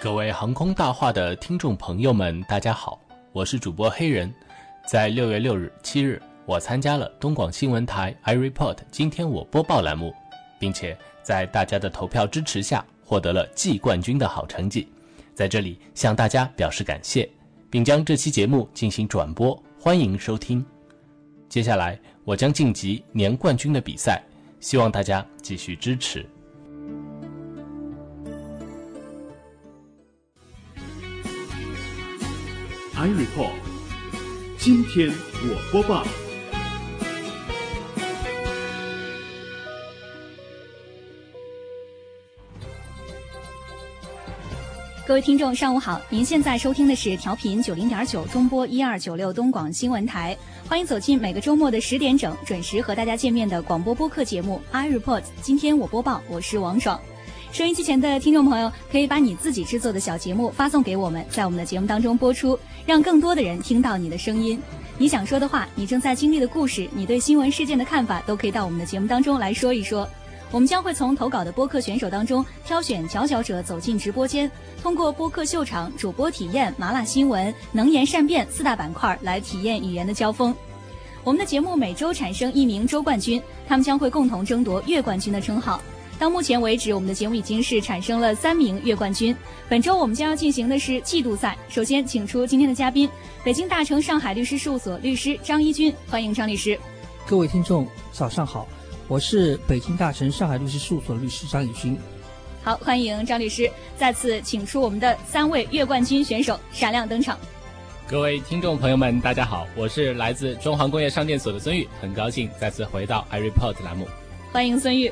各位航空大话的听众朋友们，大家好，我是主播黑人。在六月六日、七日，我参加了东广新闻台 iReport 今天我播报栏目，并且在大家的投票支持下，获得了季冠军的好成绩。在这里向大家表示感谢，并将这期节目进行转播，欢迎收听。接下来我将晋级年冠军的比赛，希望大家继续支持。I report，今天我播报。各位听众，上午好！您现在收听的是调频九零点九中波一二九六东广新闻台，欢迎走进每个周末的十点整准时和大家见面的广播播客节目 I report。今天我播报，我是王爽。收音机前的听众朋友，可以把你自己制作的小节目发送给我们，在我们的节目当中播出，让更多的人听到你的声音。你想说的话，你正在经历的故事，你对新闻事件的看法，都可以到我们的节目当中来说一说。我们将会从投稿的播客选手当中挑选佼佼者走进直播间，通过播客秀场、主播体验、麻辣新闻、能言善辩四大板块来体验语言的交锋。我们的节目每周产生一名周冠军，他们将会共同争夺月冠军的称号。到目前为止，我们的节目已经是产生了三名月冠军。本周我们将要进行的是季度赛。首先，请出今天的嘉宾，北京大成上海律师事务所律师张一军，欢迎张律师。各位听众，早上好，我是北京大成上海律师事务所律师张一军。好，欢迎张律师。再次请出我们的三位月冠军选手闪亮登场。各位听众朋友们，大家好，我是来自中航工业商店所的孙玉，很高兴再次回到 i report 栏目。欢迎孙玉。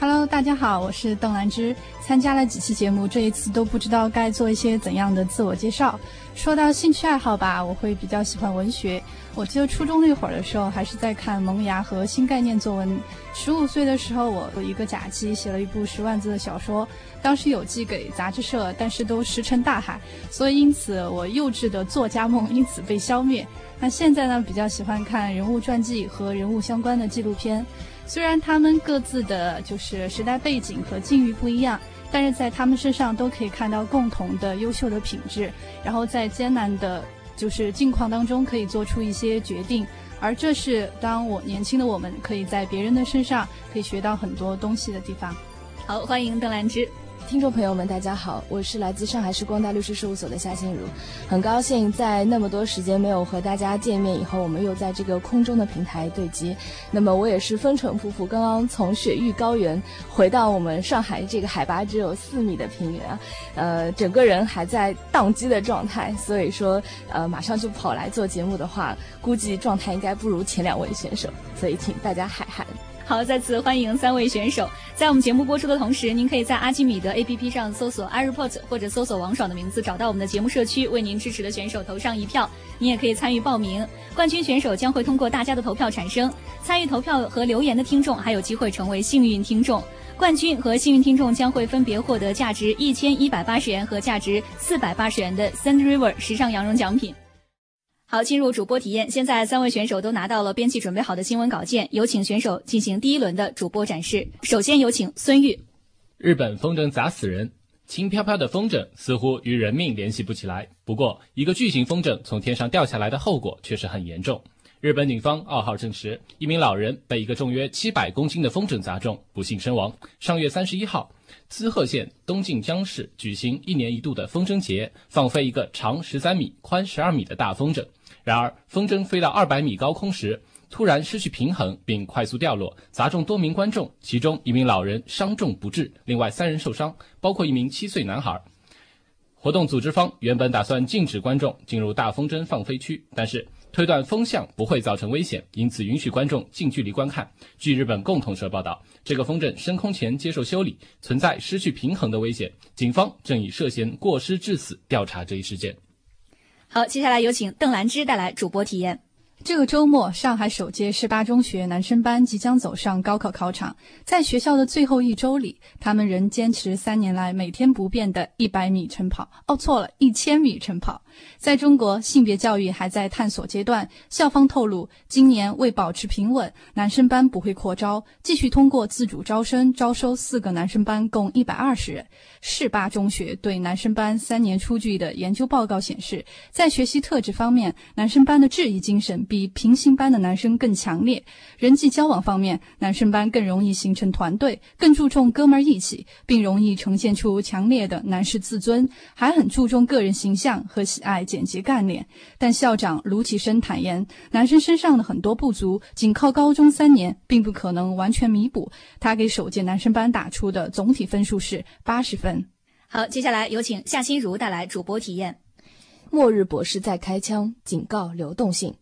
Hello，大家好，我是邓兰芝。参加了几期节目，这一次都不知道该做一些怎样的自我介绍。说到兴趣爱好吧，我会比较喜欢文学。我记得初中那会儿的时候，还是在看《萌芽》和新概念作文。十五岁的时候，我有一个假期写了一部十万字的小说，当时有寄给杂志社，但是都石沉大海，所以因此我幼稚的作家梦因此被消灭。那现在呢，比较喜欢看人物传记和人物相关的纪录片。虽然他们各自的就是时代背景和境遇不一样，但是在他们身上都可以看到共同的优秀的品质，然后在艰难的，就是境况当中可以做出一些决定，而这是当我年轻的我们可以在别人的身上可以学到很多东西的地方。好，欢迎邓兰芝。听众朋友们，大家好，我是来自上海市光大律师事务所的夏心如，很高兴在那么多时间没有和大家见面以后，我们又在这个空中的平台对接。那么我也是风尘仆仆，刚刚从雪域高原回到我们上海这个海拔只有四米的平原，呃，整个人还在宕机的状态，所以说呃马上就跑来做节目的话，估计状态应该不如前两位选手，所以请大家海涵。好，再次欢迎三位选手。在我们节目播出的同时，您可以在阿基米德 APP 上搜索 iReport 或者搜索王爽的名字，找到我们的节目社区，为您支持的选手投上一票。您也可以参与报名，冠军选手将会通过大家的投票产生。参与投票和留言的听众还有机会成为幸运听众。冠军和幸运听众将会分别获得价值一千一百八十元和价值四百八十元的 Sand River 时尚羊绒奖品。好，进入主播体验。现在三位选手都拿到了编辑准备好的新闻稿件，有请选手进行第一轮的主播展示。首先有请孙玉。日本风筝砸死人，轻飘飘的风筝似乎与人命联系不起来。不过，一个巨型风筝从天上掉下来的后果确实很严重。日本警方二号证实，一名老人被一个重约七百公斤的风筝砸中，不幸身亡。上月三十一号，滋贺县东近江市举行一年一度的风筝节，放飞一个长十三米、宽十二米的大风筝。然而，风筝飞到二百米高空时，突然失去平衡，并快速掉落，砸中多名观众，其中一名老人伤重不治，另外三人受伤，包括一名七岁男孩。活动组织方原本打算禁止观众进入大风筝放飞区，但是推断风向不会造成危险，因此允许观众近距离观看。据日本共同社报道，这个风筝升空前接受修理，存在失去平衡的危险，警方正以涉嫌过失致死调查这一事件。好，接下来有请邓兰芝带来主播体验。这个周末，上海首届十八中学男生班即将走上高考考场。在学校的最后一周里，他们仍坚持三年来每天不变的一百米晨跑。哦，错了，一千米晨跑。在中国，性别教育还在探索阶段。校方透露，今年为保持平稳，男生班不会扩招，继续通过自主招生招收四个男生班，共一百二十人。市八中学对男生班三年出具的研究报告显示，在学习特质方面，男生班的质疑精神比平行班的男生更强烈；人际交往方面，男生班更容易形成团队，更注重哥们儿义气，并容易呈现出强烈的男士自尊，还很注重个人形象和喜爱简洁干练。但校长卢启生坦言，男生身上的很多不足，仅靠高中三年并不可能完全弥补。他给首届男生班打出的总体分数是八十分。好，接下来有请夏心如带来主播体验。末日博士在开枪，警告流动性。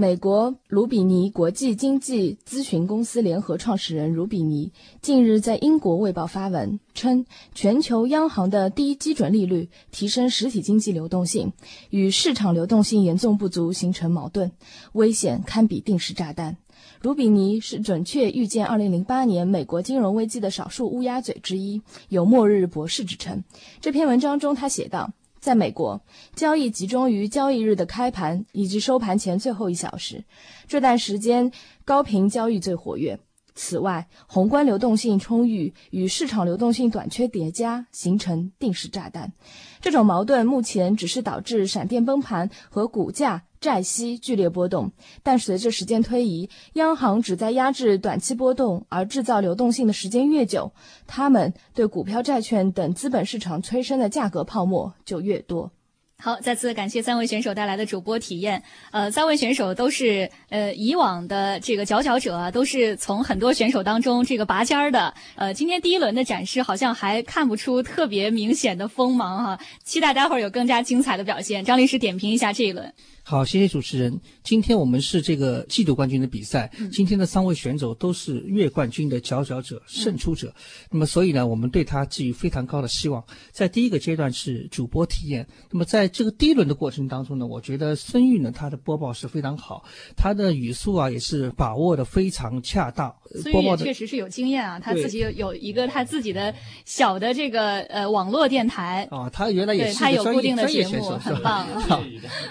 美国卢比尼国际经济咨询公司联合创始人卢比尼近日在英国《卫报》发文称，全球央行的低基准利率提升实体经济流动性，与市场流动性严重不足形成矛盾，危险堪比定时炸弹。卢比尼是准确预见2008年美国金融危机的少数乌鸦嘴之一，有“末日博士”之称。这篇文章中，他写道：“在美国，交易集中于交易日的开盘以及收盘前最后一小时，这段时间高频交易最活跃。此外，宏观流动性充裕与市场流动性短缺叠加，形成定时炸弹。这种矛盾目前只是导致闪电崩盘和股价。”债息剧烈波动，但随着时间推移，央行只在压制短期波动，而制造流动性的时间越久，他们对股票、债券等资本市场催生的价格泡沫就越多。好，再次感谢三位选手带来的主播体验。呃，三位选手都是呃以往的这个佼佼者，啊都是从很多选手当中这个拔尖儿的。呃，今天第一轮的展示好像还看不出特别明显的锋芒哈，期待待会儿有更加精彩的表现。张律师点评一下这一轮。好，谢谢主持人。今天我们是这个季度冠军的比赛，今天的三位选手都是月冠军的佼佼者、胜出者。那么，所以呢，我们对他寄予非常高的希望。在第一个阶段是主播体验，那么在这个第一轮的过程当中呢，我觉得孙玉呢，他的播报是非常好，他的语速啊也是把握的非常恰当。孙玉也确实是有经验啊，他自己有有一个他自己的小的这个呃网络电台啊，他原来也是他有固定的节目，很棒。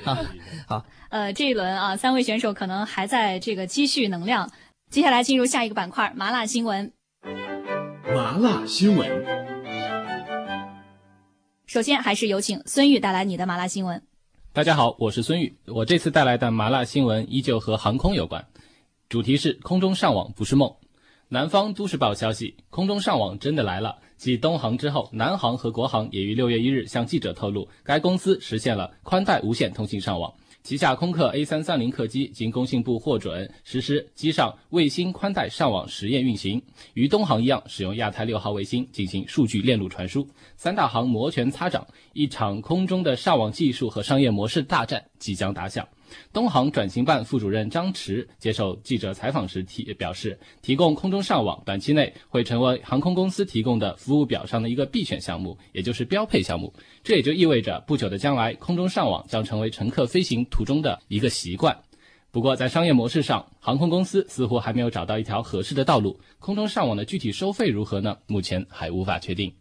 好。好，呃，这一轮啊，三位选手可能还在这个积蓄能量。接下来进入下一个板块——麻辣新闻。麻辣新闻。首先，还是有请孙玉带来你的麻辣新闻。大家好，我是孙玉。我这次带来的麻辣新闻依旧和航空有关，主题是空中上网不是梦。南方都市报消息，空中上网真的来了。继东航之后，南航和国航也于六月一日向记者透露，该公司实现了宽带无线通信上网。旗下空客 A 三三零客机经工信部获准实施机上卫星宽带上网实验运行，与东航一样使用亚太六号卫星进行数据链路传输。三大行摩拳擦掌，一场空中的上网技术和商业模式大战即将打响。东航转型办副主任张驰接受记者采访时提表示，提供空中上网短期内会成为航空公司提供的服务表上的一个必选项目，也就是标配项目。这也就意味着，不久的将来，空中上网将成为乘客飞行途中的一个习惯。不过，在商业模式上，航空公司似乎还没有找到一条合适的道路。空中上网的具体收费如何呢？目前还无法确定。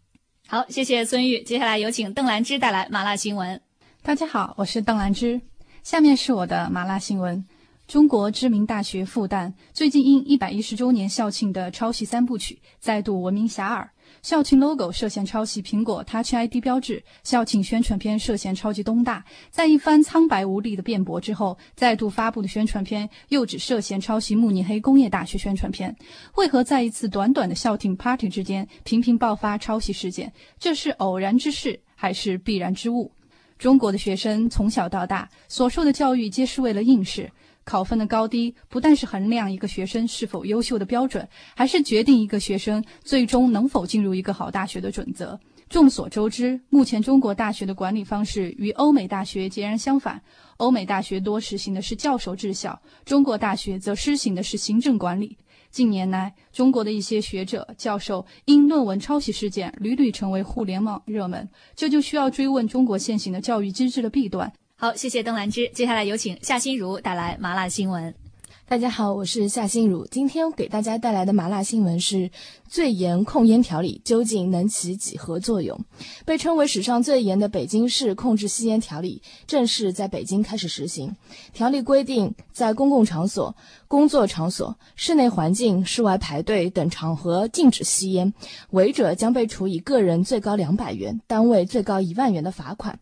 好，谢谢孙玉。接下来有请邓兰芝带来麻辣新闻。大家好，我是邓兰芝。下面是我的麻辣新闻：中国知名大学复旦最近因一百一十周年校庆的抄袭三部曲再度闻名遐迩。校庆 logo 涉嫌抄袭苹果 Touch ID 标志，校庆宣传片涉嫌抄袭东大。在一番苍白无力的辩驳之后，再度发布的宣传片又指涉嫌抄袭慕尼黑工业大学宣传片。为何在一次短短的校庆 party 之间频频爆发抄袭事件？这是偶然之事，还是必然之物？中国的学生从小到大所受的教育皆是为了应试，考分的高低不但是衡量一个学生是否优秀的标准，还是决定一个学生最终能否进入一个好大学的准则。众所周知，目前中国大学的管理方式与欧美大学截然相反，欧美大学多实行的是教授治校，中国大学则施行的是行政管理。近年来，中国的一些学者、教授因论文抄袭事件屡屡成为互联网热门，这就需要追问中国现行的教育机制的弊端。好，谢谢邓兰芝。接下来有请夏心如带来麻辣新闻。大家好，我是夏心如。今天给大家带来的麻辣新闻是：最严控烟条例究竟能起几何作用？被称为史上最严的北京市控制吸烟条例正式在北京开始实行。条例规定，在公共场所、工作场所、室内环境、室外排队等场合禁止吸烟，违者将被处以个人最高两百元、单位最高一万元的罚款。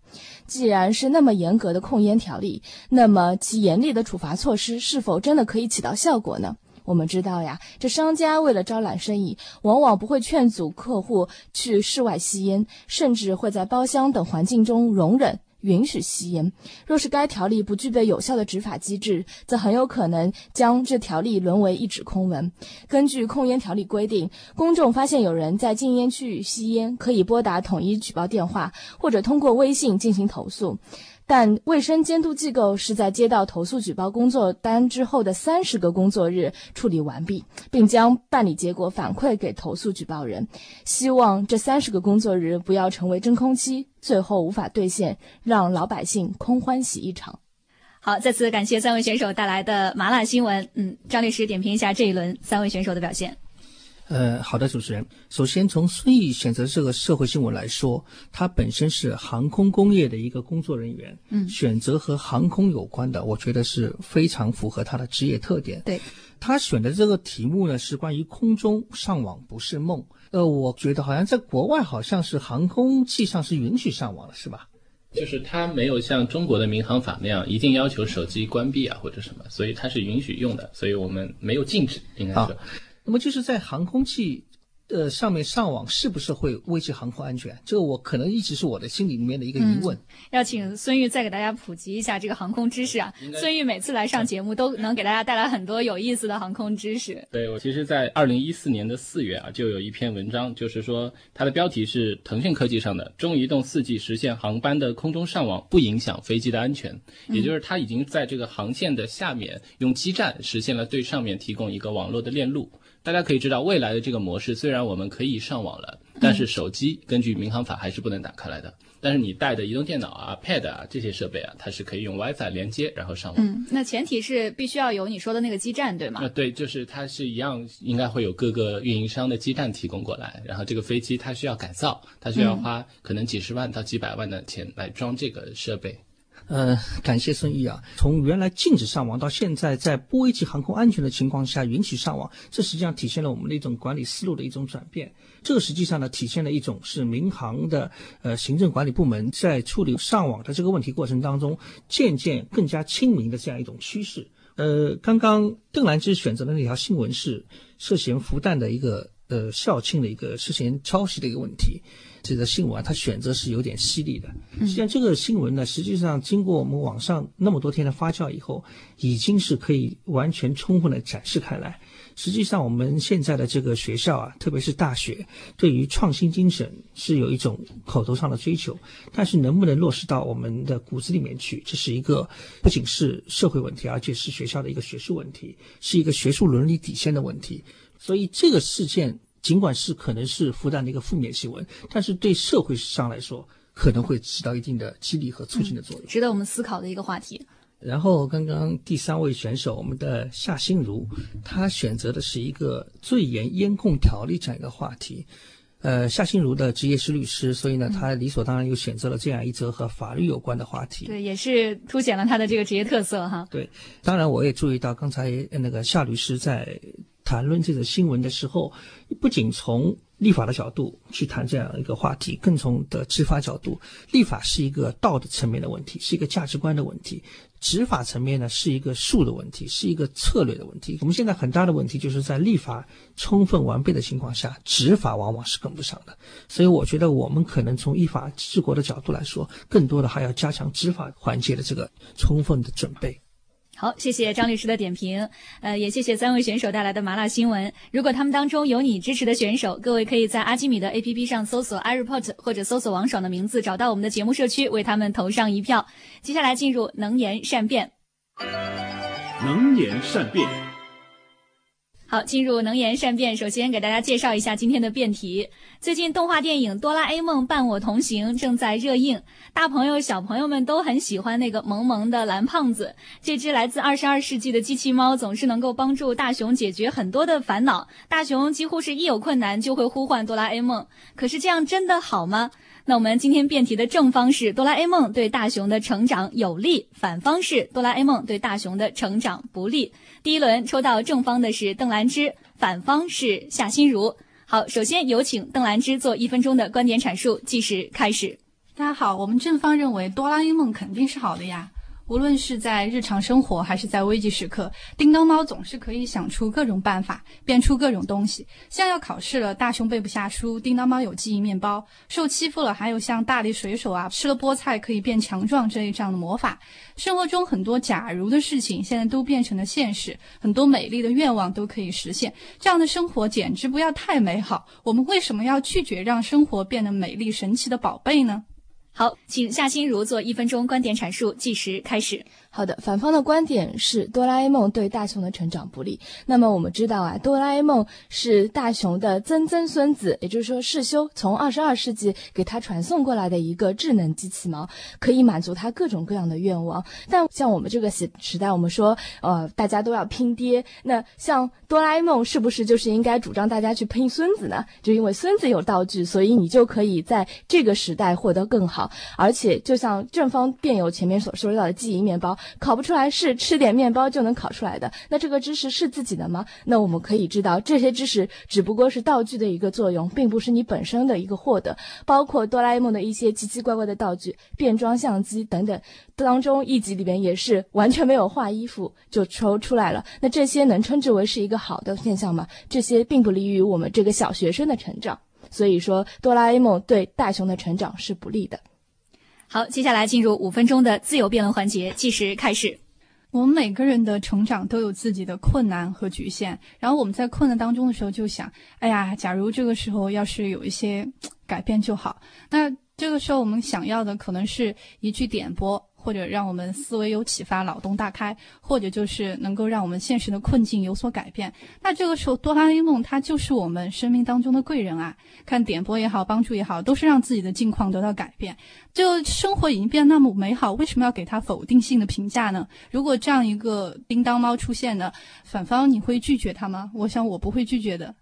既然是那么严格的控烟条例，那么其严厉的处罚措施是否真的可以起到效果呢？我们知道呀，这商家为了招揽生意，往往不会劝阻客户去室外吸烟，甚至会在包厢等环境中容忍。允许吸烟。若是该条例不具备有效的执法机制，则很有可能将这条例沦为一纸空文。根据控烟条例规定，公众发现有人在禁烟区域吸烟，可以拨打统一举报电话，或者通过微信进行投诉。但卫生监督机构是在接到投诉举报工作单之后的三十个工作日处理完毕，并将办理结果反馈给投诉举报人。希望这三十个工作日不要成为真空期，最后无法兑现，让老百姓空欢喜一场。好，再次感谢三位选手带来的麻辣新闻。嗯，张律师点评一下这一轮三位选手的表现。呃，好的，主持人。首先，从孙毅选择这个社会新闻来说，他本身是航空工业的一个工作人员，嗯，选择和航空有关的，我觉得是非常符合他的职业特点。对，他选的这个题目呢是关于空中上网不是梦。呃，我觉得好像在国外好像是航空器上是允许上网的，是吧？就是它没有像中国的民航法那样一定要求手机关闭啊或者什么，所以它是允许用的，所以我们没有禁止，应该说。那么就是在航空器。呃，上面上网是不是会危及航空安全？这个我可能一直是我的心里面的一个疑问。要请孙玉再给大家普及一下这个航空知识啊！孙玉每次来上节目都能给大家带来很多有意思的航空知识。对，我其实，在二零一四年的四月啊，就有一篇文章，就是说它的标题是腾讯科技上的中移动四 G 实现航班的空中上网不影响飞机的安全，也就是它已经在这个航线的下面用基站实现了对上面提供一个网络的链路。大家可以知道，未来的这个模式虽然我们可以上网了，但是手机根据民航法还是不能打开来的。但是你带的移动电脑啊、Pad 啊这些设备啊，它是可以用 WiFi 连接然后上网。嗯，那前提是必须要有你说的那个基站，对吗？啊，对，就是它是一样，应该会有各个运营商的基站提供过来，然后这个飞机它需要改造，它需要花可能几十万到几百万的钱来装这个设备。呃，感谢孙毅啊。从原来禁止上网到现在在不危及航空安全的情况下允许上网，这实际上体现了我们的一种管理思路的一种转变。这个实际上呢，体现了一种是民航的呃行政管理部门在处理上网的这个问题过程当中，渐渐更加亲民的这样一种趋势。呃，刚刚邓兰芝选择的那条新闻是涉嫌复旦的一个呃校庆的一个涉嫌抄袭的一个问题。这个新闻啊，他选择是有点犀利的。实际上，这个新闻呢，实际上经过我们网上那么多天的发酵以后，已经是可以完全充分的展示开来。实际上，我们现在的这个学校啊，特别是大学，对于创新精神是有一种口头上的追求，但是能不能落实到我们的骨子里面去，这是一个不仅是社会问题，而且是学校的一个学术问题，是一个学术伦理底线的问题。所以，这个事件。尽管是可能是复旦的一个负面新闻，但是对社会上来说可能会起到一定的激励和促进的作用，值得我们思考的一个话题。然后，刚刚第三位选手，我们的夏心如，她选择的是一个最严烟控条例这样一个话题。呃，夏心如的职业是律师，所以呢，他理所当然又选择了这样一则和法律有关的话题。对，也是凸显了他的这个职业特色哈。对，当然我也注意到刚才那个夏律师在。谈论这个新闻的时候，不仅从立法的角度去谈这样一个话题，更从的执法角度。立法是一个道德层面的问题，是一个价值观的问题；执法层面呢，是一个术的问题，是一个策略的问题。我们现在很大的问题就是在立法充分完备的情况下，执法往往是跟不上的。所以，我觉得我们可能从依法治国的角度来说，更多的还要加强执法环节的这个充分的准备。好，谢谢张律师的点评，呃，也谢谢三位选手带来的麻辣新闻。如果他们当中有你支持的选手，各位可以在阿基米德 APP 上搜索 iReport 或者搜索王爽的名字，找到我们的节目社区，为他们投上一票。接下来进入能言善辩。能言善辩。好，进入能言善辩。首先给大家介绍一下今天的辩题。最近动画电影《哆啦 A 梦伴我同行》正在热映，大朋友小朋友们都很喜欢那个萌萌的蓝胖子。这只来自二十二世纪的机器猫总是能够帮助大雄解决很多的烦恼。大雄几乎是一有困难就会呼唤哆啦 A 梦。可是这样真的好吗？那我们今天辩题的正方是哆啦 A 梦对大雄的成长有利，反方是哆啦 A 梦对大雄的成长不利。第一轮抽到正方的是邓兰芝，反方是夏心如。好，首先有请邓兰芝做一分钟的观点阐述，计时开始。大家好，我们正方认为哆啦 A 梦肯定是好的呀。无论是在日常生活还是在危急时刻，叮当猫总是可以想出各种办法，变出各种东西。像要考试了，大熊背不下书，叮当猫有记忆面包；受欺负了，还有像大力水手啊，吃了菠菜可以变强壮这一这样的魔法。生活中很多假如的事情，现在都变成了现实，很多美丽的愿望都可以实现。这样的生活简直不要太美好。我们为什么要拒绝让生活变得美丽神奇的宝贝呢？好，请夏心如做一分钟观点阐述，计时开始。好的，反方的观点是哆啦 A 梦对大雄的成长不利。那么我们知道啊，哆啦 A 梦是大雄的曾曾孙子，也就是说世修从二十二世纪给他传送过来的一个智能机器猫，可以满足他各种各样的愿望。但像我们这个时时代，我们说呃大家都要拼爹，那像哆啦 A 梦是不是就是应该主张大家去拼孙子呢？就因为孙子有道具，所以你就可以在这个时代获得更好。而且就像正方辩友前面所说到的记忆面包。考不出来是吃点面包就能考出来的，那这个知识是自己的吗？那我们可以知道，这些知识只不过是道具的一个作用，并不是你本身的一个获得。包括哆啦 A 梦的一些奇奇怪怪的道具，变装相机等等，当中一集里边也是完全没有画衣服就抽出来了。那这些能称之为是一个好的现象吗？这些并不利于我们这个小学生的成长。所以说，哆啦 A 梦对大雄的成长是不利的。好，接下来进入五分钟的自由辩论环节，计时开始。我们每个人的成长都有自己的困难和局限，然后我们在困难当中的时候就想，哎呀，假如这个时候要是有一些改变就好。那这个时候我们想要的可能是一句点拨。或者让我们思维有启发，脑洞大开，或者就是能够让我们现实的困境有所改变。那这个时候，哆啦 A 梦它就是我们生命当中的贵人啊！看点播也好，帮助也好，都是让自己的境况得到改变。就生活已经变得那么美好，为什么要给他否定性的评价呢？如果这样一个叮当猫出现呢，反方你会拒绝他吗？我想我不会拒绝的。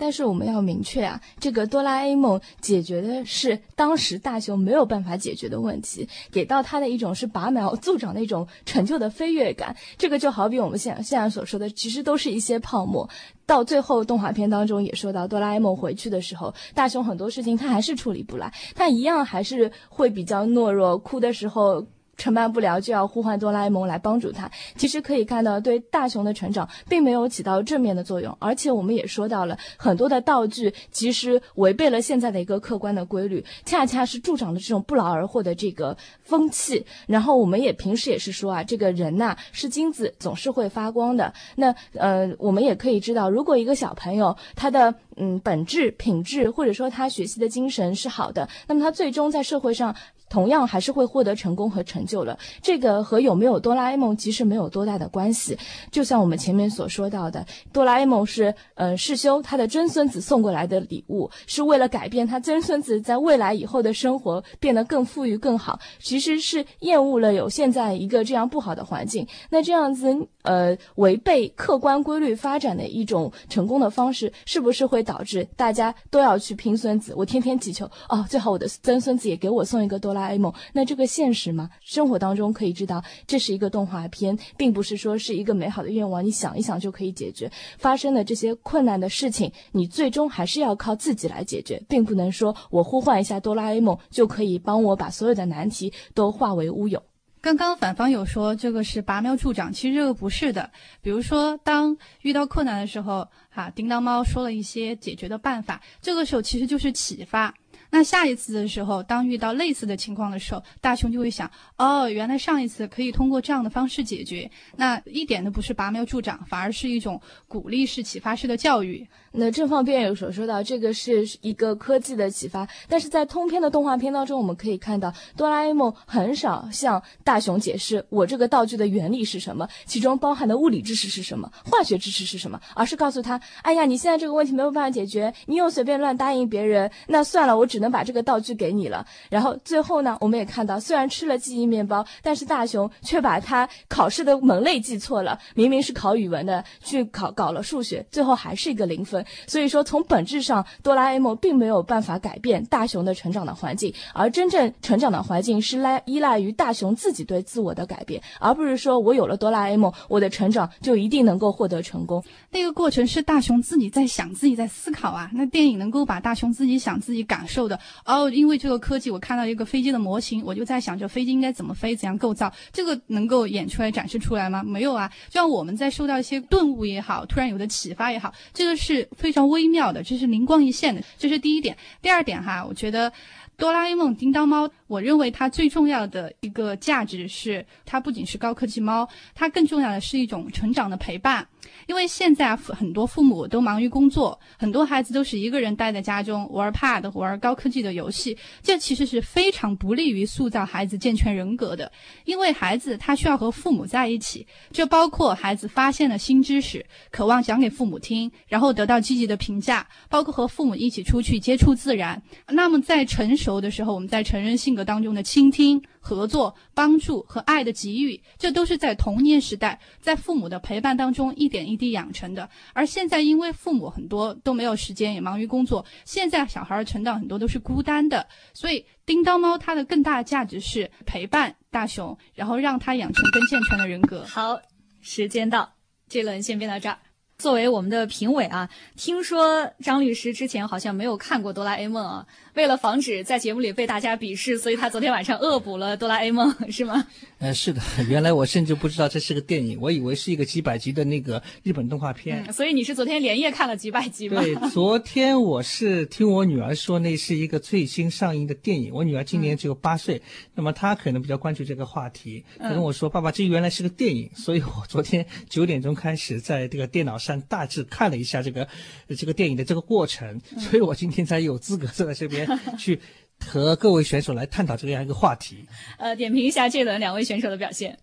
但是我们要明确啊，这个哆啦 A 梦解决的是当时大雄没有办法解决的问题，给到他的一种是拔苗助长的一种成就的飞跃感。这个就好比我们现现在所说的，其实都是一些泡沫。到最后动画片当中也说到，哆啦 A 梦回去的时候，大雄很多事情他还是处理不来，他一样还是会比较懦弱，哭的时候。承办不了就要呼唤哆啦 A 梦来帮助他。其实可以看到，对大雄的成长并没有起到正面的作用。而且我们也说到了很多的道具，其实违背了现在的一个客观的规律，恰恰是助长了这种不劳而获的这个风气。然后我们也平时也是说啊，这个人呐是金子，总是会发光的。那呃，我们也可以知道，如果一个小朋友他的嗯本质品质或者说他学习的精神是好的，那么他最终在社会上。同样还是会获得成功和成就了，这个和有没有哆啦 A 梦其实没有多大的关系。就像我们前面所说到的，哆啦 A 梦是呃世修他的曾孙子送过来的礼物，是为了改变他曾孙子在未来以后的生活变得更富裕更好。其实是厌恶了有现在一个这样不好的环境。那这样子呃违背客观规律发展的一种成功的方式，是不是会导致大家都要去拼孙子？我天天祈求哦，最好我的曾孙子也给我送一个哆啦。哆啦 A 梦，那这个现实吗？生活当中可以知道，这是一个动画片，并不是说是一个美好的愿望，你想一想就可以解决发生的这些困难的事情。你最终还是要靠自己来解决，并不能说我呼唤一下哆啦 A 梦就可以帮我把所有的难题都化为乌有。刚刚反方有说这个是拔苗助长，其实这个不是的。比如说，当遇到困难的时候，哈，叮当猫说了一些解决的办法，这个时候其实就是启发。那下一次的时候，当遇到类似的情况的时候，大雄就会想，哦，原来上一次可以通过这样的方式解决，那一点都不是拔苗助长，反而是一种鼓励式、启发式的教育。那正方辩友所说到，这个是一个科技的启发，但是在通篇的动画片当中，我们可以看到哆啦 A 梦很少向大雄解释我这个道具的原理是什么，其中包含的物理知识是什么，化学知识是什么，而是告诉他，哎呀，你现在这个问题没有办法解决，你又随便乱答应别人，那算了，我只能把这个道具给你了。然后最后呢，我们也看到，虽然吃了记忆面包，但是大雄却把他考试的门类记错了，明明是考语文的，去考搞了数学，最后还是一个零分。所以说，从本质上，哆啦 A 梦并没有办法改变大雄的成长的环境，而真正成长的环境是赖依赖于大雄自己对自我的改变，而不是说我有了哆啦 A 梦，我的成长就一定能够获得成功。那个过程是大雄自己在想，自己在思考啊。那电影能够把大雄自己想、自己感受哦，因为这个科技，我看到一个飞机的模型，我就在想，这飞机应该怎么飞，怎样构造，这个能够演出来、展示出来吗？没有啊。就像我们在受到一些顿悟也好，突然有的启发也好，这个是非常。微妙的，这是灵光一现的，这是第一点。第二点哈，我觉得哆啦 A 梦、叮当猫，我认为它最重要的一个价值是，它不仅是高科技猫，它更重要的是一种成长的陪伴。因为现在，很多父母都忙于工作，很多孩子都是一个人待在家中玩 Pad、玩高科技的游戏，这其实是非常不利于塑造孩子健全人格的。因为孩子他需要和父母在一起，这包括孩子发现了新知识，渴望讲给父母听，然后得到积极的评价，包括和父母一起出去接触自然。那么在成熟的时候，我们在成人性格当中的倾听。合作、帮助和爱的给予，这都是在童年时代在父母的陪伴当中一点一滴养成的。而现在，因为父母很多都没有时间，也忙于工作，现在小孩成长很多都是孤单的。所以，叮当猫它的更大价值是陪伴大熊，然后让他养成更健全的人格。好，时间到，这轮先编到这儿。作为我们的评委啊，听说张律师之前好像没有看过《哆啦 A 梦》啊。为了防止在节目里被大家鄙视，所以他昨天晚上恶补了《哆啦 A 梦》，是吗？呃，是的，原来我甚至不知道这是个电影，我以为是一个几百集的那个日本动画片。所以你是昨天连夜看了几百集吗？对，昨天我是听我女儿说那是一个最新上映的电影。我女儿今年只有八岁，那么她可能比较关注这个话题。她跟我说：“爸爸，这原来是个电影。”所以我昨天九点钟开始在这个电脑上大致看了一下这个这个电影的这个过程，所以我今天才有资格坐在这边。去和各位选手来探讨这样一个话题。呃，点评一下这轮两位选手的表现。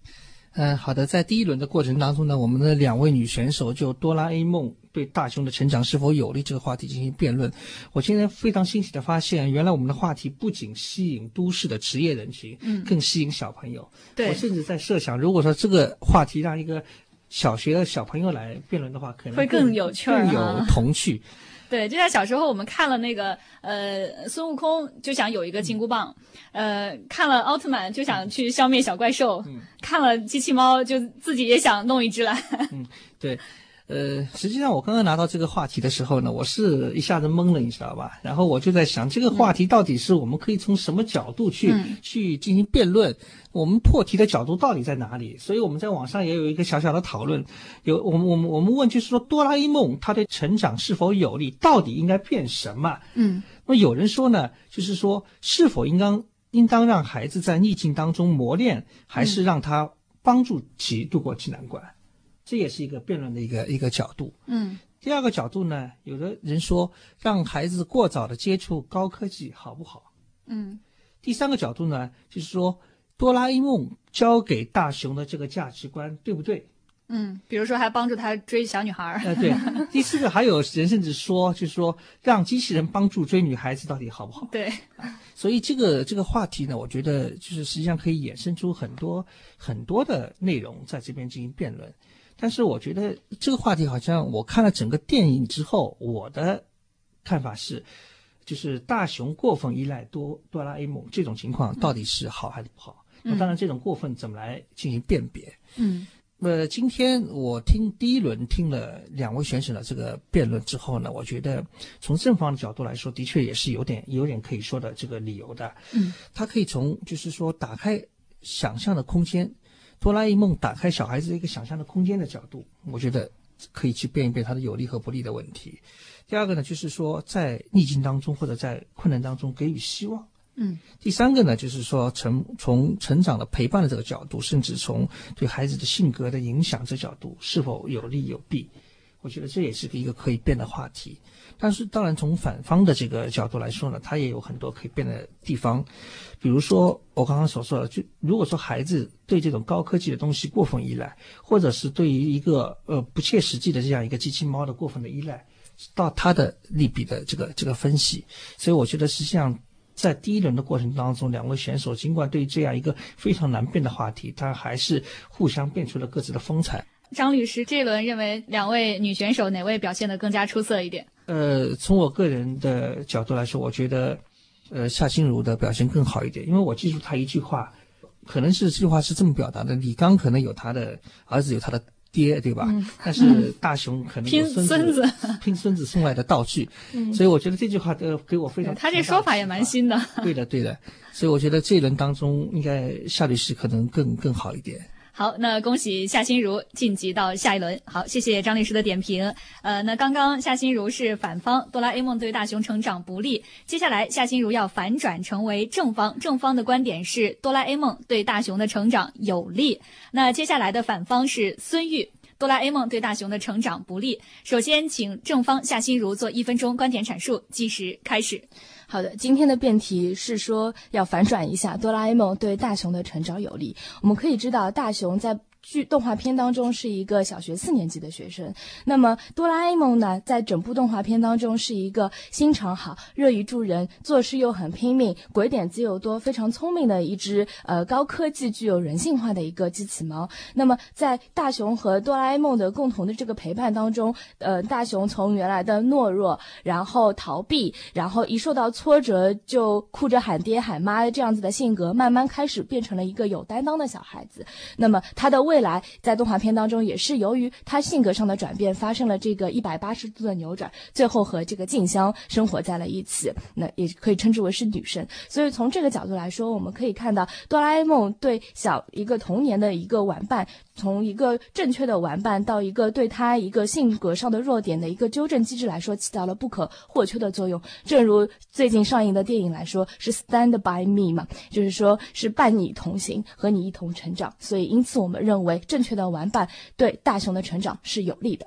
嗯，好的，在第一轮的过程当中呢，我们的两位女选手就哆啦 A 梦对大雄的成长是否有利这个话题进行辩论。我今天非常欣喜的发现，原来我们的话题不仅吸引都市的职业人群，嗯，更吸引小朋友。对，我甚至在设想，如果说这个话题让一个小学的小朋友来辩论的话，可能会更有趣，更有童趣。对，就像小时候我们看了那个呃孙悟空就想有一个金箍棒，呃看了奥特曼就想去消灭小怪兽，看了机器猫就自己也想弄一只来。嗯，对。呃，实际上我刚刚拿到这个话题的时候呢，我是一下子懵了，你知道吧？然后我就在想，这个话题到底是我们可以从什么角度去去进行辩论？我们破题的角度到底在哪里？所以我们在网上也有一个小小的讨论，有我们我们我们问就是说，哆啦 A 梦它对成长是否有利？到底应该变什么？嗯，那么有人说呢，就是说是否应当应当让孩子在逆境当中磨练，还是让他帮助其渡过其难关？这也是一个辩论的一个一个角度。嗯，第二个角度呢，有的人说让孩子过早的接触高科技好不好？嗯，第三个角度呢，就是说哆啦 A 梦教给大雄的这个价值观对不对？嗯，比如说还帮助他追小女孩儿。呃，对。第四个还有人甚至说，就是说让机器人帮助追女孩子到底好不好？对。所以这个这个话题呢，我觉得就是实际上可以衍生出很多很多的内容在这边进行辩论。但是我觉得这个话题好像我看了整个电影之后，我的看法是，就是大雄过分依赖多哆啦 A 梦这种情况到底是好还是不好？那当然，这种过分怎么来进行辨别？嗯，呃，今天我听第一轮听了两位选手的这个辩论之后呢，我觉得从正方的角度来说，的确也是有点有点可以说的这个理由的。嗯，他可以从就是说打开想象的空间。哆啦 A 梦打开小孩子一个想象的空间的角度，我觉得可以去变一变它的有利和不利的问题。第二个呢，就是说在逆境当中或者在困难当中给予希望。嗯，第三个呢，就是说成从成长的陪伴的这个角度，甚至从对孩子的性格的影响这角度，是否有利有弊？我觉得这也是一个可以变的话题。但是，当然从反方的这个角度来说呢，它也有很多可以变的地方。比如说我刚刚所说的，就如果说孩子对这种高科技的东西过分依赖，或者是对于一个呃不切实际的这样一个机器猫的过分的依赖，到他的利弊的这个这个分析。所以，我觉得实际上。在第一轮的过程当中，两位选手尽管对这样一个非常难辩的话题，但还是互相辩出了各自的风采。张律师，这一轮认为两位女选手哪位表现得更加出色一点？呃，从我个人的角度来说，我觉得，呃，夏心如的表现更好一点，因为我记住她一句话，可能是这句话是这么表达的：李刚可能有他的儿子，有他的。爹对吧？但是大雄可能拼孙子，拼孙子送来的道具，所以我觉得这句话呃给我非常。他这说法也蛮新的。对的，对的，所以我觉得这一轮当中应该夏律师可能更更好一点。好，那恭喜夏心如晋级到下一轮。好，谢谢张律师的点评。呃，那刚刚夏心如是反方，哆啦 A 梦对大雄成长不利。接下来夏心如要反转成为正方，正方的观点是哆啦 A 梦对大雄的成长有利。那接下来的反方是孙玉，哆啦 A 梦对大雄的成长不利。首先，请正方夏心如做一分钟观点阐述，计时开始。好的，今天的辩题是说要反转一下，哆啦 A 梦对大雄的成长有利。我们可以知道，大雄在。剧动画片当中是一个小学四年级的学生，那么哆啦 A 梦呢，在整部动画片当中是一个心肠好、乐于助人、做事又很拼命、鬼点子又多、非常聪明的一只呃高科技、具有人性化的一个机器猫。那么在大雄和哆啦 A 梦的共同的这个陪伴当中，呃，大雄从原来的懦弱，然后逃避，然后一受到挫折就哭着喊爹喊妈的这样子的性格，慢慢开始变成了一个有担当的小孩子。那么他的未来在动画片当中，也是由于他性格上的转变，发生了这个一百八十度的扭转，最后和这个静香生活在了一起，那也可以称之为是女神。所以从这个角度来说，我们可以看到哆啦 A 梦对小一个童年的一个玩伴。从一个正确的玩伴到一个对他一个性格上的弱点的一个纠正机制来说，起到了不可或缺的作用。正如最近上映的电影来说，是 Stand by me 嘛，就是说是伴你同行，和你一同成长。所以，因此我们认为正确的玩伴对大雄的成长是有利的。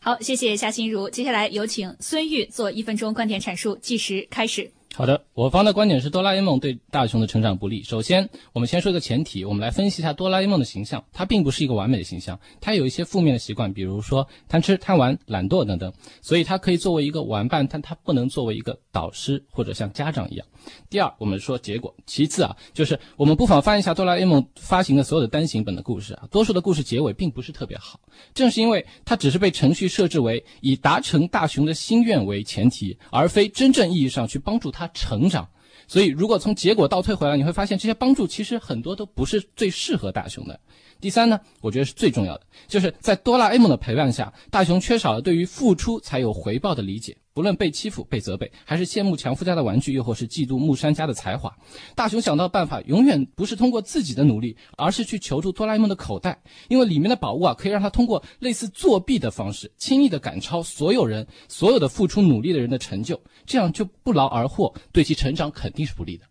好，谢谢夏心如。接下来有请孙玉做一分钟观点阐述，计时开始。好的，我方的观点是哆啦 A 梦对大雄的成长不利。首先，我们先说一个前提，我们来分析一下哆啦 A 梦的形象。它并不是一个完美的形象，它有一些负面的习惯，比如说贪吃、贪玩、懒惰等等。所以，它可以作为一个玩伴，但它不能作为一个导师或者像家长一样。第二，我们说结果。其次啊，就是我们不妨翻一下哆啦 A 梦发行的所有的单行本的故事啊，多数的故事结尾并不是特别好。正是因为它只是被程序设置为以达成大雄的心愿为前提，而非真正意义上去帮助他。成长，所以如果从结果倒退回来，你会发现这些帮助其实很多都不是最适合大雄的。第三呢，我觉得是最重要的，就是在哆啦 A 梦的陪伴下，大雄缺少了对于付出才有回报的理解。不论被欺负、被责备，还是羡慕强夫家的玩具，又或是嫉妒木山家的才华，大雄想到办法永远不是通过自己的努力，而是去求助哆啦 A 梦的口袋，因为里面的宝物啊，可以让他通过类似作弊的方式，轻易的赶超所有人、所有的付出努力的人的成就，这样就不劳而获，对其成长肯定是不利的。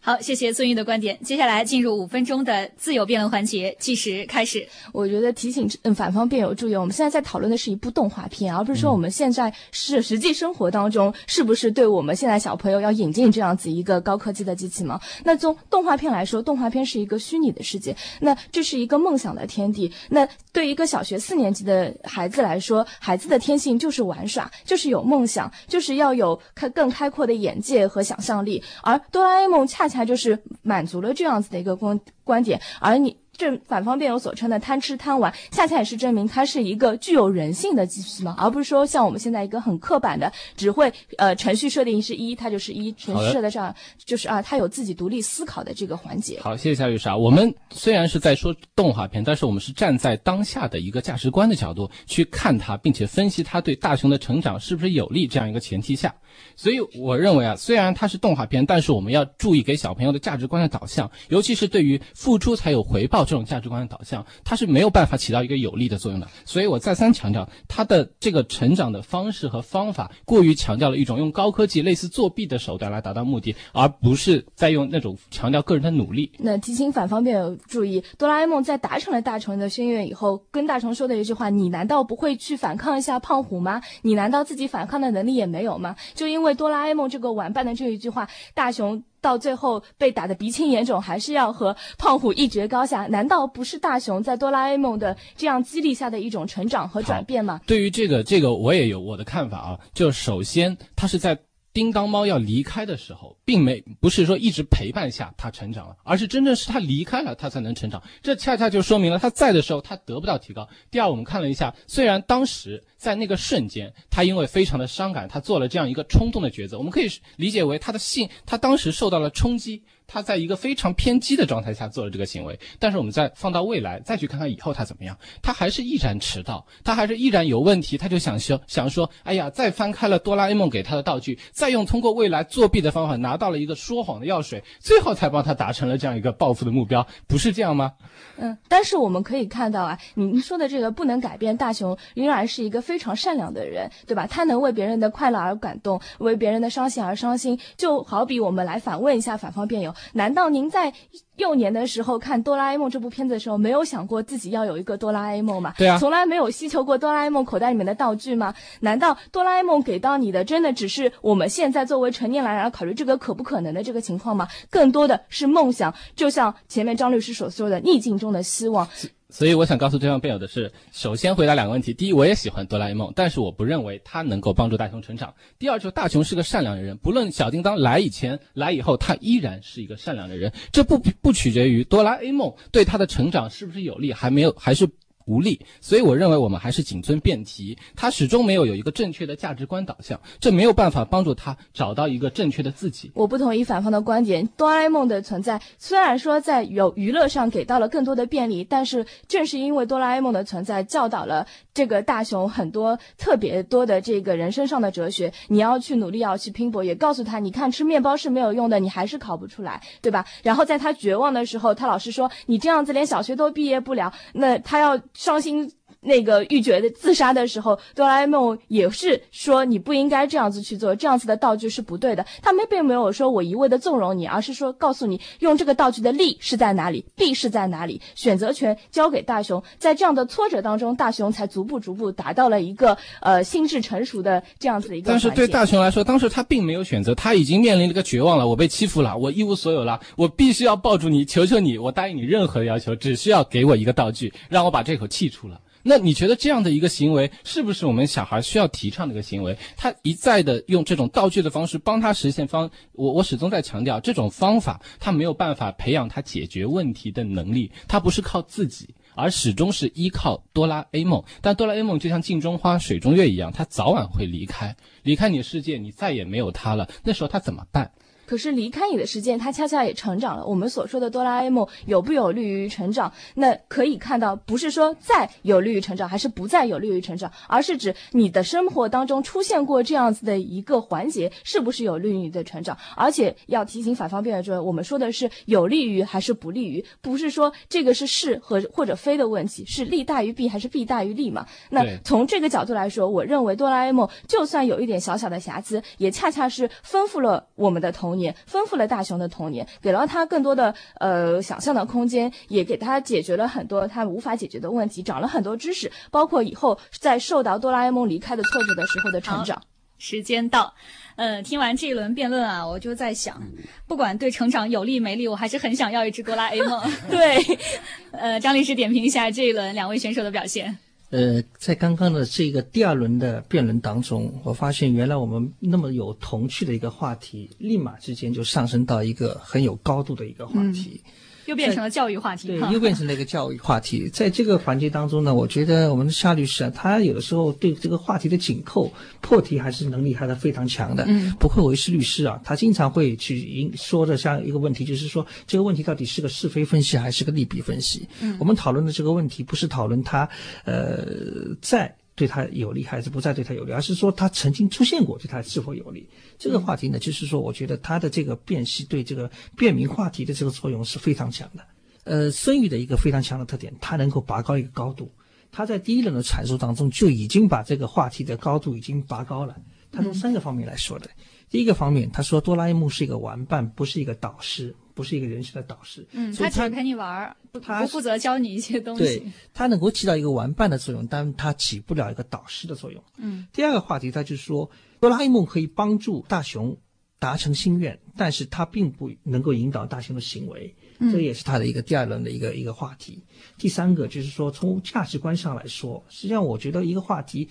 好，谢谢孙玉的观点。接下来进入五分钟的自由辩论环节，计时开始。我觉得提醒嗯反方辩友注意，我们现在在讨论的是一部动画片，而不是说我们现在是实际生活当中是不是对我们现在小朋友要引进这样子一个高科技的机器猫。那从动画片来说，动画片是一个虚拟的世界，那这是一个梦想的天地。那对一个小学四年级的孩子来说，孩子的天性就是玩耍，就是有梦想，就是要有开更开阔的眼界和想象力。而哆啦 A 梦恰恰。恰就是满足了这样子的一个观观点，而你正反方辩友所称的贪吃贪玩，恰恰也是证明它是一个具有人性的机器嘛，而不是说像我们现在一个很刻板的，只会呃程序设定是一，它就是一，程序设在上就是啊，它有自己独立思考的这个环节。好，谢谢夏律师啊。我们虽然是在说动画片，但是我们是站在当下的一个价值观的角度去看它，并且分析它对大雄的成长是不是有利这样一个前提下。所以我认为啊，虽然它是动画片，但是我们要注意给小朋友的价值观的导向，尤其是对于付出才有回报这种价值观的导向，它是没有办法起到一个有利的作用的。所以我再三强调，它的这个成长的方式和方法过于强调了一种用高科技类似作弊的手段来达到目的，而不是在用那种强调个人的努力。那提醒反方辩友注意，哆啦 A 梦在达成了大雄的心愿以后，跟大雄说的一句话：“你难道不会去反抗一下胖虎吗？你难道自己反抗的能力也没有吗？”就因为哆啦 A 梦这个玩伴的这一句话，大雄到最后被打得鼻青眼肿，还是要和胖虎一决高下。难道不是大雄在哆啦 A 梦的这样激励下的一种成长和转变吗？对于这个，这个我也有我的看法啊。就首先，他是在。叮当猫要离开的时候，并没不是说一直陪伴下它成长了，而是真正是它离开了，它才能成长。这恰恰就说明了它在的时候它得不到提高。第二，我们看了一下，虽然当时在那个瞬间，他因为非常的伤感，他做了这样一个冲动的抉择，我们可以理解为他的性，他当时受到了冲击。他在一个非常偏激的状态下做了这个行为，但是我们再放到未来，再去看看以后他怎么样，他还是依然迟到，他还是依然有问题，他就想说想说，哎呀，再翻开了哆啦 A 梦给他的道具，再用通过未来作弊的方法拿到了一个说谎的药水，最后才帮他达成了这样一个报复的目标，不是这样吗？嗯，但是我们可以看到啊，您说的这个不能改变，大雄仍然是一个非常善良的人，对吧？他能为别人的快乐而感动，为别人的伤心而伤心，就好比我们来反问一下反方辩友。难道您在幼年的时候看《哆啦 A 梦》这部片子的时候，没有想过自己要有一个哆啦 A 梦吗？对啊，从来没有希求过哆啦 A 梦口袋里面的道具吗？难道哆啦 A 梦给到你的真的只是我们现在作为成年人而考虑这个可不可能的这个情况吗？更多的是梦想，就像前面张律师所说的，逆境中的希望。所以我想告诉对方辩友的是，首先回答两个问题：第一，我也喜欢哆啦 A 梦，但是我不认为它能够帮助大雄成长；第二，就是大雄是个善良的人，不论小叮当来以前来以后，他依然是一个善良的人。这不不取决于哆啦 A 梦对他的成长是不是有利，还没有还是。无力，所以我认为我们还是谨遵辩题。他始终没有有一个正确的价值观导向，这没有办法帮助他找到一个正确的自己。我不同意反方的观点。哆啦 A 梦的存在虽然说在有娱乐上给到了更多的便利，但是正是因为哆啦 A 梦的存在，教导了这个大雄很多特别多的这个人生上的哲学。你要去努力，要去拼搏，也告诉他，你看吃面包是没有用的，你还是考不出来，对吧？然后在他绝望的时候，他老师说你这样子连小学都毕业不了，那他要。伤心。那个欲绝的自杀的时候，哆啦 A 梦也是说你不应该这样子去做，这样子的道具是不对的。他们并没有说我一味的纵容你，而是说告诉你用这个道具的利是在哪里，弊是在哪里，选择权交给大雄。在这样的挫折当中，大雄才逐步逐步达到了一个呃心智成熟的这样子的一个。但是对大雄来说，当时他并没有选择，他已经面临了一个绝望了，我被欺负了，我一无所有了，我必须要抱住你，求求你，我答应你任何要求，只需要给我一个道具，让我把这口气出了。那你觉得这样的一个行为，是不是我们小孩需要提倡的一个行为？他一再的用这种道具的方式帮他实现方，我我始终在强调，这种方法他没有办法培养他解决问题的能力，他不是靠自己，而始终是依靠哆啦 A 梦。但哆啦 A 梦就像镜中花、水中月一样，他早晚会离开，离开你的世界，你再也没有他了。那时候他怎么办？可是离开你的时间，它恰恰也成长了。我们所说的哆啦 A 梦有不有利于成长？那可以看到，不是说再有利于成长，还是不再有利于成长，而是指你的生活当中出现过这样子的一个环节，是不是有利于你的成长？而且要提醒反方辩论，我们说的是有利于还是不利于，不是说这个是是和或者非的问题，是利大于弊还是弊大于利嘛？那从这个角度来说，我认为哆啦 A 梦就算有一点小小的瑕疵，也恰恰是丰富了我们的童。年丰富了大雄的童年，给了他更多的呃想象的空间，也给他解决了很多他无法解决的问题，长了很多知识，包括以后在受到哆啦 A 梦离开的挫折的时候的成长。时间到，呃，听完这一轮辩论啊，我就在想，不管对成长有利没利，我还是很想要一只哆啦 A 梦。对，呃，张律师点评一下这一轮两位选手的表现。呃，在刚刚的这个第二轮的辩论当中，我发现原来我们那么有童趣的一个话题，立马之间就上升到一个很有高度的一个话题。又变成了教育话题，对，又变成了一个教育话题。在这个环节当中呢，我觉得我们的夏律师啊，他有的时候对这个话题的紧扣、破题还是能力还是非常强的。嗯，不愧为是律师啊，他经常会去说的像一个问题，就是说这个问题到底是个是非分析还是个利弊分析？嗯，我们讨论的这个问题不是讨论他，呃，在。对他有利，还是不再对他有利，而是说他曾经出现过，对他是否有利。这个话题呢，就是说，我觉得他的这个辨析对这个辨明话题的这个作用是非常强的。呃，孙宇的一个非常强的特点，他能够拔高一个高度。他在第一轮的阐述当中就已经把这个话题的高度已经拔高了。他从三个方面来说的。第一个方面，他说哆啦 A 梦是一个玩伴，不是一个导师。不是一个人生的导师，嗯，他只陪你玩儿，不不负责教你一些东西。对，他能够起到一个玩伴的作用，但他起不了一个导师的作用。嗯，第二个话题，他就是说，哆啦 A 梦可以帮助大雄达成心愿，但是他并不能够引导大雄的行为，这也是他的一个第二轮的一个一个话题。第三个就是说，从价值观上来说，实际上我觉得一个话题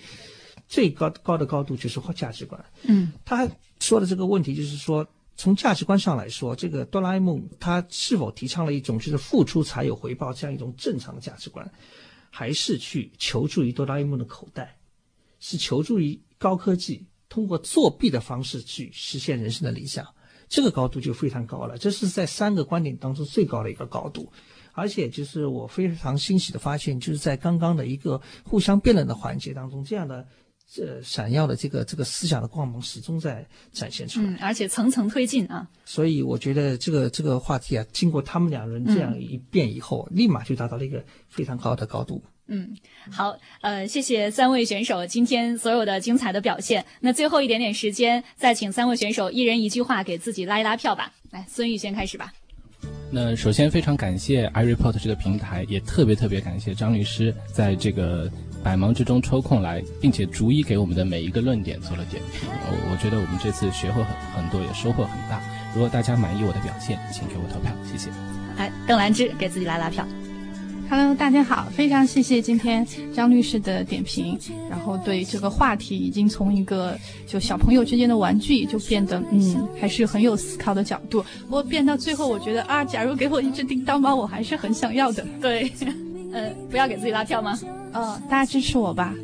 最高高的高度就是价值观。嗯，他说的这个问题就是说。从价值观上来说，这个哆啦 A 梦它是否提倡了一种就是付出才有回报这样一种正常的价值观，还是去求助于哆啦 A 梦的口袋，是求助于高科技，通过作弊的方式去实现人生的理想？这个高度就非常高了，这是在三个观点当中最高的一个高度。而且就是我非常欣喜的发现，就是在刚刚的一个互相辩论的环节当中，这样的。这闪耀的这个这个思想的光芒始终在展现出来，而且层层推进啊。所以我觉得这个这个话题啊，经过他们两人这样一变以后，立马就达到了一个非常高的高度。嗯，好，呃，谢谢三位选手今天所有的精彩的表现。那最后一点点时间，再请三位选手一人一句话给自己拉一拉票吧。来，孙玉先开始吧。那首先非常感谢 iReport 这个平台，也特别特别感谢张律师在这个。百忙之中抽空来，并且逐一给我们的每一个论点做了点评，我我觉得我们这次学会很很多，也收获很大。如果大家满意我的表现，请给我投票，谢谢。来，邓兰芝给自己拉拉票。Hello，大家好，非常谢谢今天张律师的点评，然后对这个话题已经从一个就小朋友之间的玩具，就变得嗯，还是很有思考的角度。不过变到最后，我觉得啊，假如给我一只叮当猫，我还是很想要的。对。呃，不要给自己拉票吗？嗯，大家支持我吧。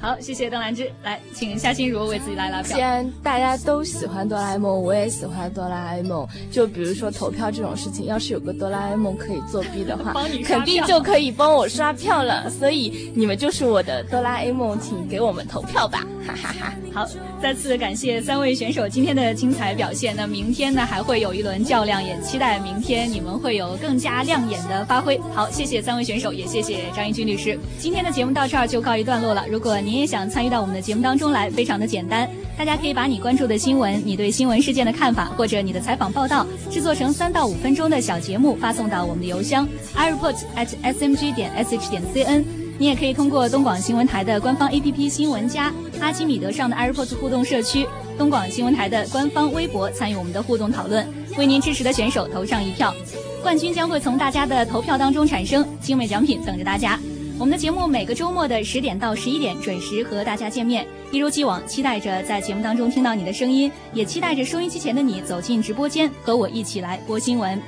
好，谢谢邓兰芝。来，请夏心如为自己拉拉票。既然大家都喜欢哆啦 A 梦，我也喜欢哆啦 A 梦。就比如说投票这种事情，要是有个哆啦 A 梦可以作弊的话，肯定就可以帮我刷票了。所以你们就是我的哆啦 A 梦，请给我们投票吧，哈哈哈。好，再次感谢三位选手今天的精彩表现。那明天呢，还会有一轮较量，也期待明天你们会有更加亮眼的发挥。好，谢谢三位选手，也谢谢张一军律师。今天的节目到这儿就告一段落了。如果你您也想参与到我们的节目当中来，非常的简单，大家可以把你关注的新闻、你对新闻事件的看法，或者你的采访报道，制作成三到五分钟的小节目，发送到我们的邮箱 ireport at smg 点 sh 点 cn。你也可以通过东广新闻台的官方 APP 新闻加、阿基米德上的 ireport 互动社区、东广新闻台的官方微博参与我们的互动讨论，为您支持的选手投上一票，冠军将会从大家的投票当中产生，精美奖品等着大家。我们的节目每个周末的十点到十一点准时和大家见面，一如既往，期待着在节目当中听到你的声音，也期待着收音机前的你走进直播间和我一起来播新闻。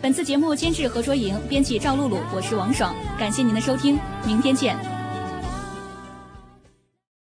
本次节目监制何卓莹，编辑赵露露，我是王爽，感谢您的收听，明天见。